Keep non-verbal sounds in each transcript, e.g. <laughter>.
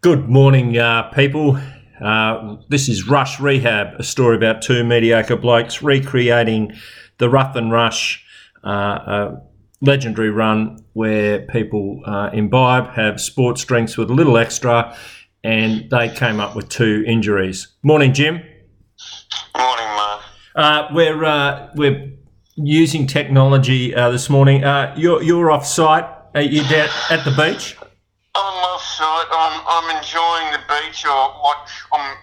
Good morning, uh, people. Uh, this is Rush Rehab, a story about two mediocre blokes recreating the Rough and Rush uh, uh, legendary run where people uh, imbibe, have sports drinks with a little extra, and they came up with two injuries. Morning, Jim. Morning, Mark. Uh, we're uh, we're using technology uh, this morning. Uh, you're you're off site. Are you down at the beach? I'm off site. I'm, I'm enjoying the beach, or what? I'm,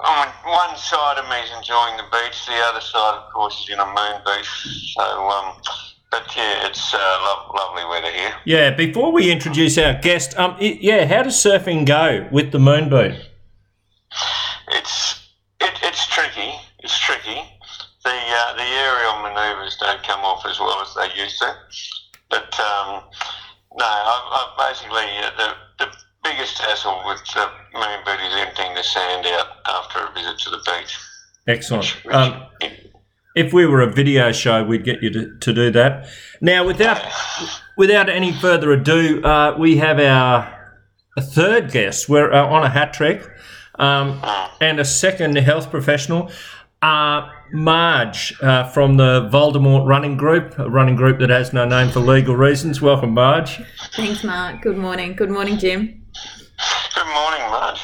I'm one side of me is enjoying the beach. The other side, of course, is in a moon beach. So, um, but yeah, it's uh, lo- lovely weather here. Yeah. Before we introduce our guest, um, it, yeah, how does surfing go with the moon boot? It's it, it's tricky. It's tricky. The uh, the aerial manoeuvres don't come off as well as they used to. But um, no, I've, I've basically uh, the the biggest hassle with the moon boot is emptying the sand out after a visit to the beach. Excellent. Um, if we were a video show, we'd get you to, to do that. Now, without without any further ado, uh, we have our a third guest. We're uh, on a hat trick, um, and a second health professional, uh, Marge uh, from the Voldemort Running Group, a running group that has no name for legal reasons. Welcome, Marge. Thanks, Mark. Good morning. Good morning, Jim. Good morning, Marge.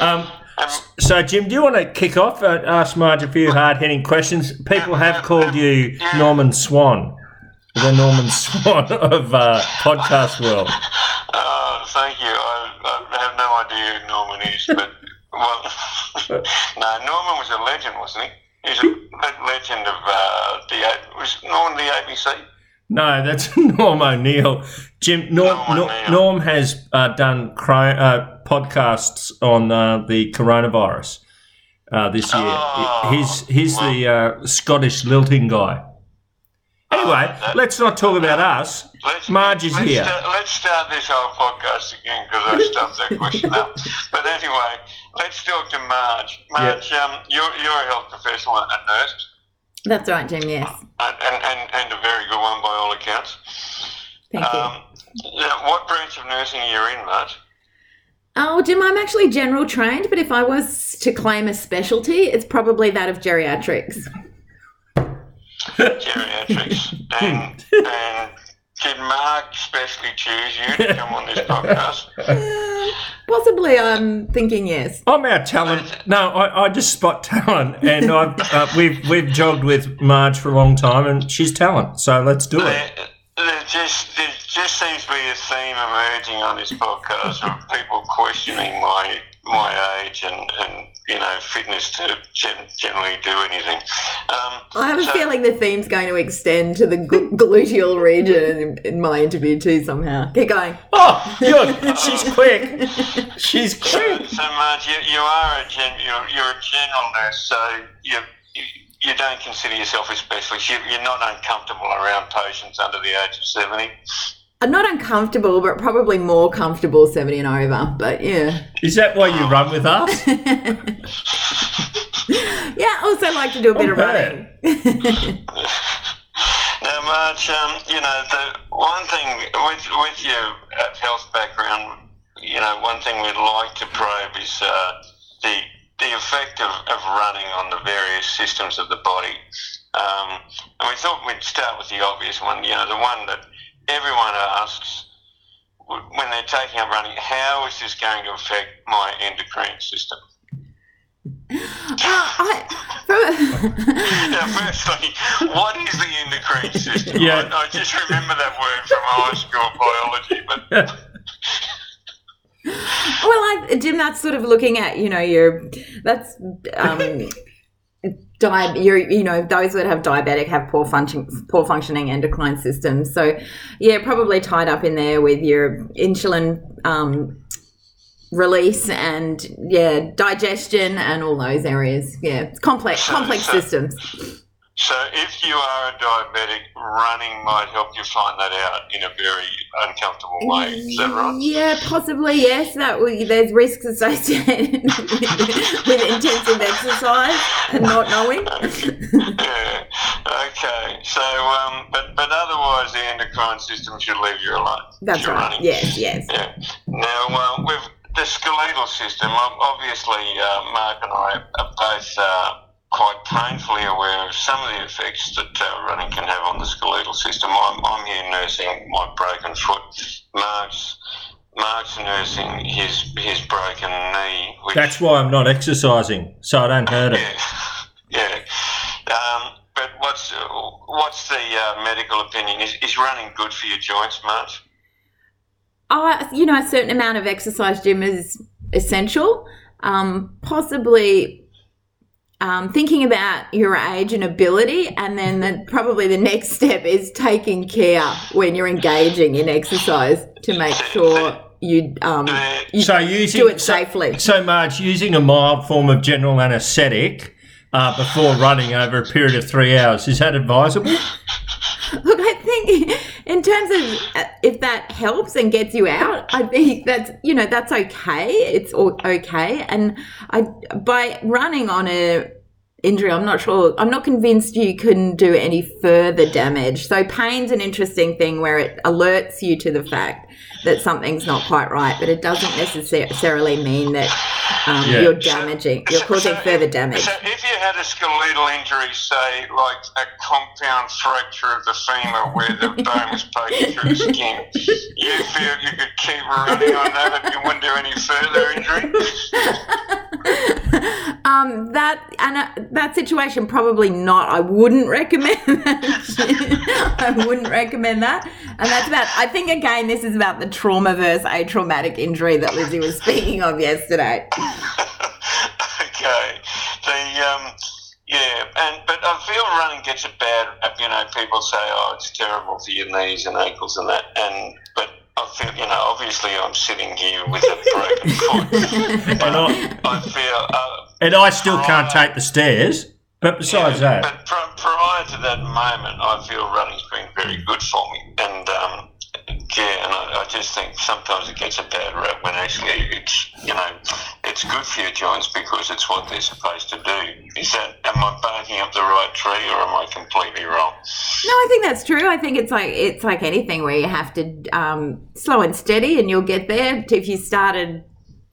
Um, Um, so, Jim, do you want to kick off? Uh, ask Marge a few hard hitting questions. People have called you Norman Swan, the Norman <laughs> Swan of uh, podcast world. uh, thank you. I, I have no idea who Norman is, but well, <laughs> no, Norman was a legend, wasn't he? He's a legend of uh, the was Norman the ABC. No, that's <laughs> Norm O'Neill. Jim, Norm, Norm Norm, O'Neill. Norm has uh, done uh, podcasts on uh, the coronavirus uh, this year. Oh, he's he's the uh, Scottish lilting guy. Anyway, that- let's not talk about us. Let's, Marge is let's here. Start, let's start this whole podcast again because I <laughs> stuffed that question up. But anyway, let's talk to Marge. Marge, um, you're, you're a health professional and a nurse, That's right, Jim. Yes. and, and, and, and a very good one by all accounts. Thank you. Um, yeah, what branch of nursing are you in, Matt? Oh, Jim, I'm actually general trained, but if I was to claim a specialty, it's probably that of geriatrics. <laughs> Geriatrics. and, and did Mark specially choose you to come on this <laughs> podcast? Uh, possibly, I'm thinking yes. I'm our talent. No, I, I just spot talent, and I've, <laughs> uh, we've we've jogged with Marge for a long time, and she's talent. So let's do it. There, there just there just seems to be a theme emerging on this podcast of people questioning my my age and, and you know fitness to gen- generally do anything. Um, I have a so- feeling the theme's going to extend to the gl- gluteal region in, in my interview too. Somehow, keep going. Oh, good. <laughs> She's quick. She's So, quick. so Marge, you, you are a gen, you're, you're a general nurse, so you, you you don't consider yourself a specialist. You, you're not uncomfortable around patients under the age of seventy. I'm not uncomfortable, but probably more comfortable 70 and over. But yeah. Is that why you run with us? <laughs> Yeah, I also like to do a bit of Okay. running. <laughs> Now, Marge, um, you know, the one thing with with your uh, health background, you know, one thing we'd like to probe is uh, the the effect of, of running on the various systems of the body. Um, and we thought we'd start with the obvious one, you know, the one that everyone asks when they're taking up running, how is this going to affect my endocrine system? Uh, I, Now, <laughs> firstly, what is the endocrine system? Yeah. I, I just remember that word from high school biology, but well, I, Jim, that's sort of looking at you know your that's um, <laughs> di- you're, you know those that have diabetic have poor function poor functioning endocrine systems. So yeah, probably tied up in there with your insulin. Um, release and yeah digestion and all those areas yeah it's complex complex systems so if you are a diabetic, running might help you find that out in a very uncomfortable way. Is that right? Yeah, possibly. Yes, that we, there's risks associated <laughs> with, with intensive exercise and not knowing. <laughs> yeah. Okay. So, um, but but otherwise, the endocrine system should leave you alone. That's right. running. Yes, yes. Yeah. Now, uh, we've the skeletal system, obviously, uh, Mark and I are both uh, quite painfully aware of some of the effects that uh, running can have on the skeletal system. I'm, I'm here nursing my broken foot. Mark's Mark's nursing his his broken knee. Which, That's why I'm not exercising, so I don't hurt it. yeah, <laughs> yeah. Um, but what's what's the uh, medical opinion? Is, is running good for your joints, Mark? Oh, you know, a certain amount of exercise, Jim, is essential. Um, possibly um, thinking about your age and ability, and then the, probably the next step is taking care when you're engaging in exercise to make sure you um, you So using do it so- safely. So, Marge, using a mild form of general anaesthetic uh, before running over a period of three hours is that advisable? Look, I think in terms of uh, if that helps and gets you out, I think that's you know that's okay. It's okay, and I by running on a injury, I'm not sure. I'm not convinced you can do any further damage. So pain's an interesting thing where it alerts you to the fact that something's not quite right, but it doesn't necessarily mean that um, Yeah. you're damaging. You're causing so further damage. So if you had a skeletal injury, say like a compound fracture of the femur where the <laughs> bone was poking through the skin, you feel you could keep running on that and you wouldn't do any further injury? <laughs> um, that and uh, that situation probably not. I wouldn't recommend <laughs> that. I wouldn't recommend that. And that's about. I think again, this is about the trauma versus a traumatic injury that Lizzie was speaking of yesterday. <laughs> okay. The um, yeah, and but I feel running gets a bad. You know, people say, "Oh, it's terrible for your knees and ankles and that," and but. I feel, you know, obviously I'm sitting here with a broken <laughs> foot, but And I, I feel uh, and I still can't take the stairs. But besides Yeah, that, But pri- prior to that moment, I feel running's been very good for me. And um, yeah, and I, I just think sometimes it gets a bad rap when actually it's, you know, it's good for your joints because it's what they're supposed to do. Is that, am I barking up the right tree or am I completely wrong? No, I think that's true. I think it's like it's like anything where you have to um, slow and steady, and you'll get there. If you started,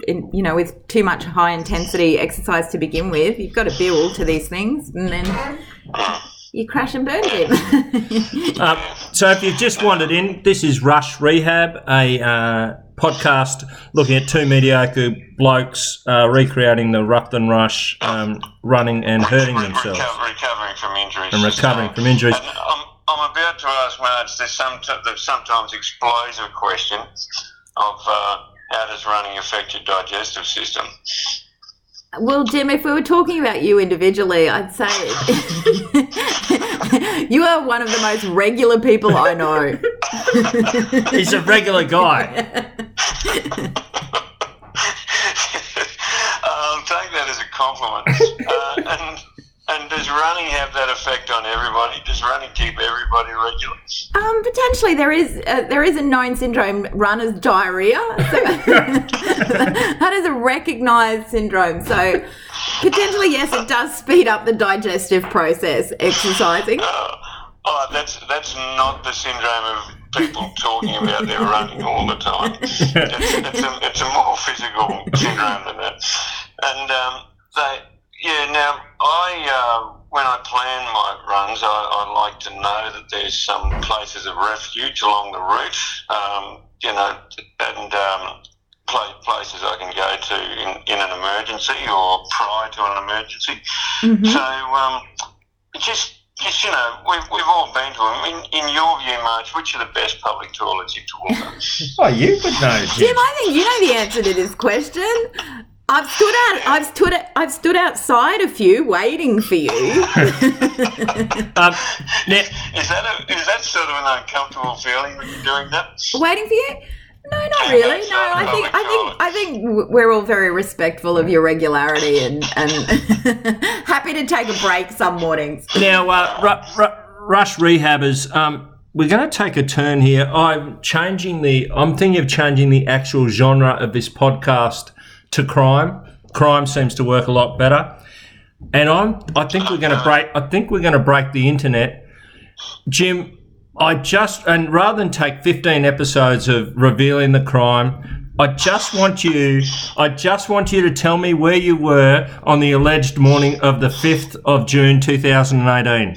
in, you know, with too much high intensity exercise to begin with, you've got to build to these things, and then you crash and burn, Jim. Um, <laughs> so if you've just wandered in, this is Rush Rehab, a uh, podcast looking at two mediocre blokes uh, recreating the Ruckton Rush, um, running and hurting Re- themselves reco- recovering from injuries. and recovering from injuries. And I'm, I'm about to ask Marge the, some, the sometimes explosive question of uh, how does running affect your digestive system? Well, Jim, if we were talking about you individually, I'd say <laughs> you are one of the most regular people I know. <laughs> He's a regular guy. I'll <laughs> take that as a compliment. Uh, and, does running have that effect on everybody? Does running keep everybody regular? Um, potentially, there is uh, there is a known syndrome, runner's diarrhea. So <laughs> that is a recognised syndrome. So potentially, yes, it does speed up the digestive process. Exercising. Uh, oh, that's that's not the syndrome of people talking about their running all the time. It's, it's, a, it's a more physical syndrome than that. And um, they, yeah. Now, I uh, when I plan my runs, I, I like to know that there's some places of refuge along the route. Um, you know, and um, pla- places I can go to in, in an emergency or prior to an emergency. Mhm. So, um, just, just you know, we've, we've all been to them. In, in your view, Marge, which are the best public toilets you've talked about? Oh, you would know, Jim, Jim. I think you know the answer to this question. I've stood out. I've stood. I've stood outside a few, waiting for you. <laughs> Um, now, Is that a, is that sort of an uncomfortable feeling when you're doing that? waiting for you? No, not really. No, I think I think I think we're all very respectful of your regularity and and <laughs> happy to take a break some mornings. now uh, Ru- Ru- Rush Rehabbers, um, we're going to take a turn here. I'm changing the. I'm thinking of changing the actual genre of this podcast to crime. Crime seems to work a lot better, and I'm. I think we're going to break. I think we're going to break the internet, Jim. I just and rather than take 15 episodes of revealing the crime, I just want you. I just want you to tell me where you were on the alleged morning of the fifth of June, two thousand and eighteen.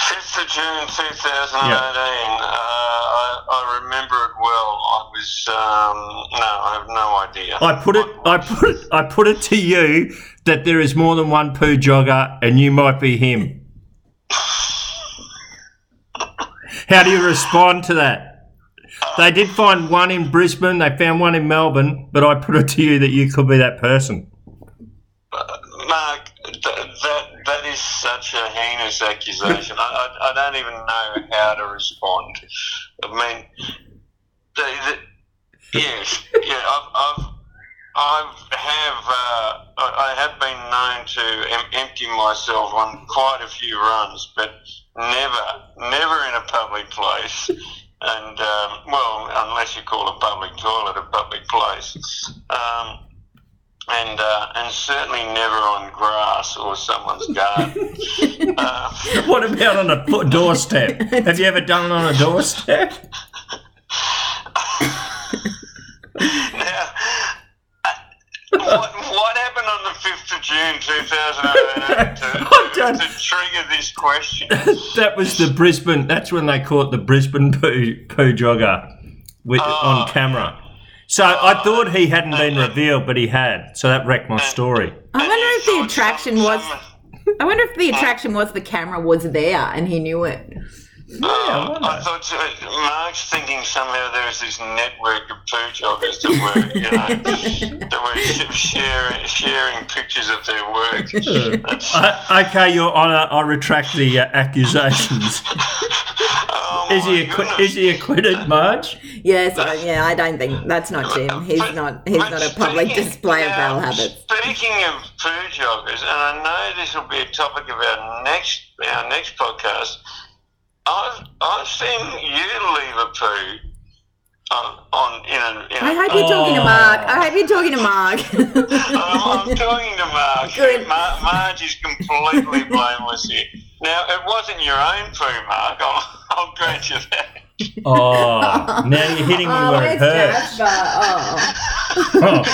5th of June 2018. Uh, I, I remember it well. I was, um, no, I have no idea. I put it. I put it. I put it to you that there is more than one poo jogger, and you might be him. How do you respond to that? They did find one in Brisbane. They found one in Melbourne, but I put it to you that you could be that person. Mark, th- that, that is such a heinous accusation. I, I, I don't even know how to respond. I mean, the, the, yes, yeah, I've, I've, I've have, uh, I have been known to em- empty myself on quite a few runs, but never, never in a public place. And, um, well, unless you call a public toilet a public place. Um, and, uh, and certainly never on grass or someone's garden. <laughs> uh, What about on a doorstep? Have you ever done it on a doorstep? Now, uh, what, what happened on the 5th of June 2008 to, <laughs> I don't- to, to trigger this question? <laughs> That was the Brisbane. That's when they caught the Brisbane <laughs> poo, poo jogger with, ah. on camera. So I ah. thought he hadn't been revealed, but he had. So that wrecked my story. I wonder if the attraction some- was. some- I wonder if the attraction was the camera was there and he knew it. Oh, wonder. I thought uh, Mark's thinking somehow there is this network of poo joggers that were, you know, that were sharing, sharing pictures of their work. That's, Uh, okay, Your Honour, I retract the uh, accusations. <laughs> oh Is he, my acqui- is he acquitted, Marge? Yes, I, yeah, I don't think that's not Jim. He's But- not. He's not a public speaking- display of now, bowel habits. Speaking of poo joggers, and I know this will be a topic of our next our next podcast. I've I've seen you leave a poo on on in a. In I a hope you're talking to Oh. Mark. I hope you're talking to Mark. I'm, I'm talking to Mark. <laughs> Good. Mar- Marge is completely blameless here. Now, it wasn't your own poo, Mark. I'll, I'll grant you that. Oh, now you're hitting me oh, where it where's hurts. Jasper? Oh. <laughs> Oh,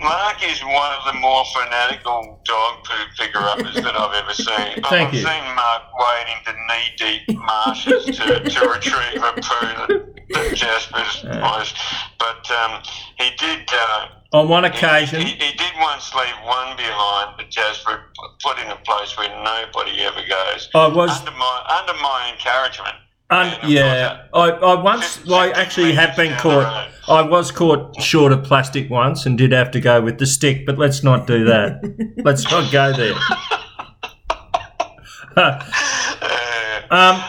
Mark is one of the more fanatical dog poo picker uppers that I've ever seen. Thank I've you. seen Mark wade into knee deep marshes to, to retrieve a poo that, that Jasper's was. But um, he did. Uh, On one he, occasion, he, he did once leave one behind that Jasper put in a place where nobody ever goes. I was Under my, under my encouragement. Um, yeah, I, I once, well, I actually have been caught. I was caught short of plastic once and did have to go with the stick, but let's not do that. <laughs> let's not go there. <laughs> Um,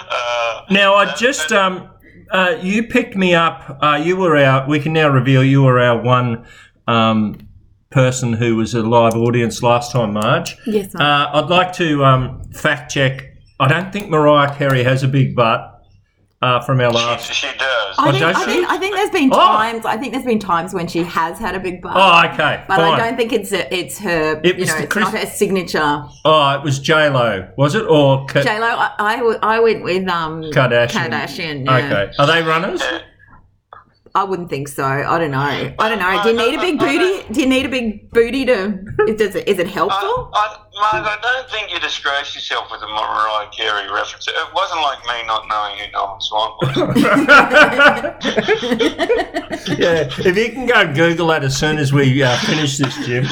now, I just, um, uh, you picked me up. Uh, you were our, we can now reveal you were our one um, person who was a live audience last time, Marge. Yes, ma'am. Uh, I'd like to um, fact check. I don't think Mariah Carey has a big butt uh, from our last. she, she does. I Oh, think, does I think I think there's been Oh. times. I think there's been times when she has had a big butt. Oh, okay. But fine. I don't think it's it's her. It you was know, the it's Chris- not her signature. Oh, it was J Lo, was it, or Ka- J Lo, I I went with um Kardashian? Kardashian. Yeah. Okay, are they runners? I wouldn't think so. I don't know. I don't know. Do you need a big booty? Do you need a big booty to? Is, does it, is it helpful? I, Mark, I don't think you disgrace yourself with a Mariah Carey reference. It wasn't like me not knowing who Nolan Swan was. <laughs> <laughs> yeah, if you can go and Google that as soon as we uh, finish this, Jim.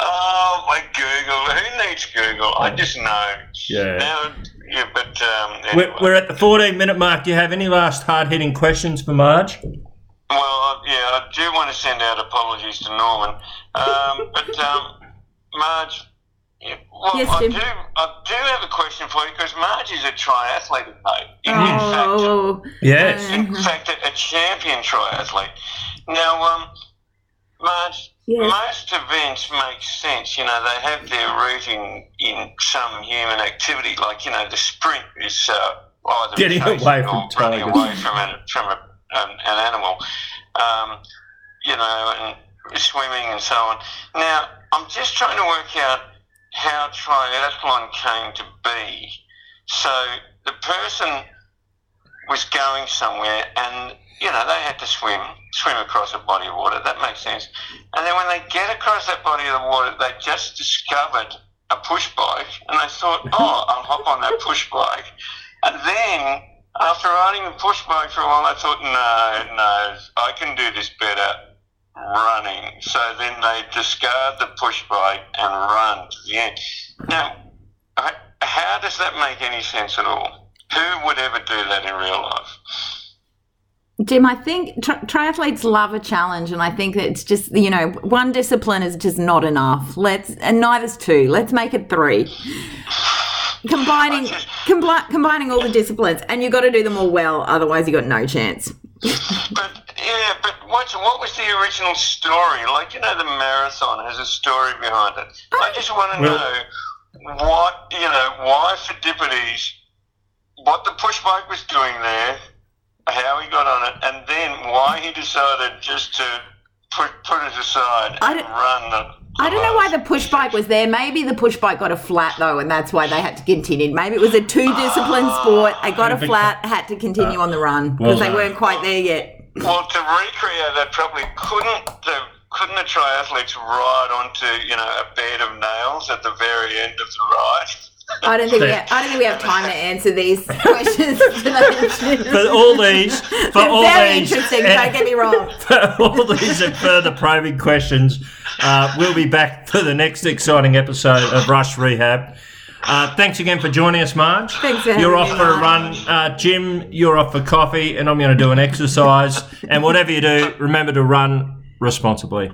oh, my Google. Who needs Google? I just know. Yeah. Now, yeah, but um, We're, we're at the 14 minute mark. Do you have any last hard hitting questions for Marge? Well, uh, yeah, I do want to send out apologies to Norman, um, but um, Marge. yeah, Well, Yes, I Jim. do. I do have a question for you because Marge is a triathlete, mate. In, in fact, Oh, Yes. in fact, a, a champion triathlete. Now, um, Marge, Yes. most events make sense. You know, they have their rooting in some human activity, like you know, the sprint is uh, either Getting away from or running tigers. away from an from a, um, an animal. Um, you know, and swimming and so on. Now, I'm just trying to work out how triathlon came to be. So the person was going somewhere, and you know they had to swim, swim across a body of water. That makes sense. And then when they get across that body of water, they just discovered a push bike, and they thought, <laughs> oh, I'll hop on that push bike. And then after riding the push bike for a while, I thought, no, no, I can do this better running. So then they discard the push bike and run to the end. Now, how does that make any sense at all? Who would ever do that in real life? Jim, I think tri- triathletes love a challenge, and I think it's just you know one discipline is just not enough. Let's and neither's two. Let's make it three. Combining just- combi- combining all the disciplines, and you got to do them all well. Otherwise, you got no chance. But yeah, but what what was the original story? Like you know, the marathon has a story behind it. I just want to Well- know what you know why Pheidippides, what the push bike was doing there, how he got on it, and then why he decided just to put put it aside I and don't- run the. I don't know why the push bike was there. Maybe the push bike got a flat though, and that's why they had to continue. Maybe it was a two discipline ah, sport. They got a flat, had to continue on the run because they well, weren't quite there yet. Well, to recreate that properly, couldn't the couldn't the triathletes ride onto you know a bed of nails at the very end of the ride? I don't think we have, I don't think we have time to answer these <laughs> questions today. For all these, for all Very these, interesting. Don't get me <laughs> wrong. for all these and further probing questions, uh, we'll be back for the next exciting episode of Rush Rehab. Uh, thanks again for joining us, Marge. Thanks You're off for a run. Uh, Jim, you're off for coffee, and I'm going to do an exercise. and whatever you do, remember to run responsibly.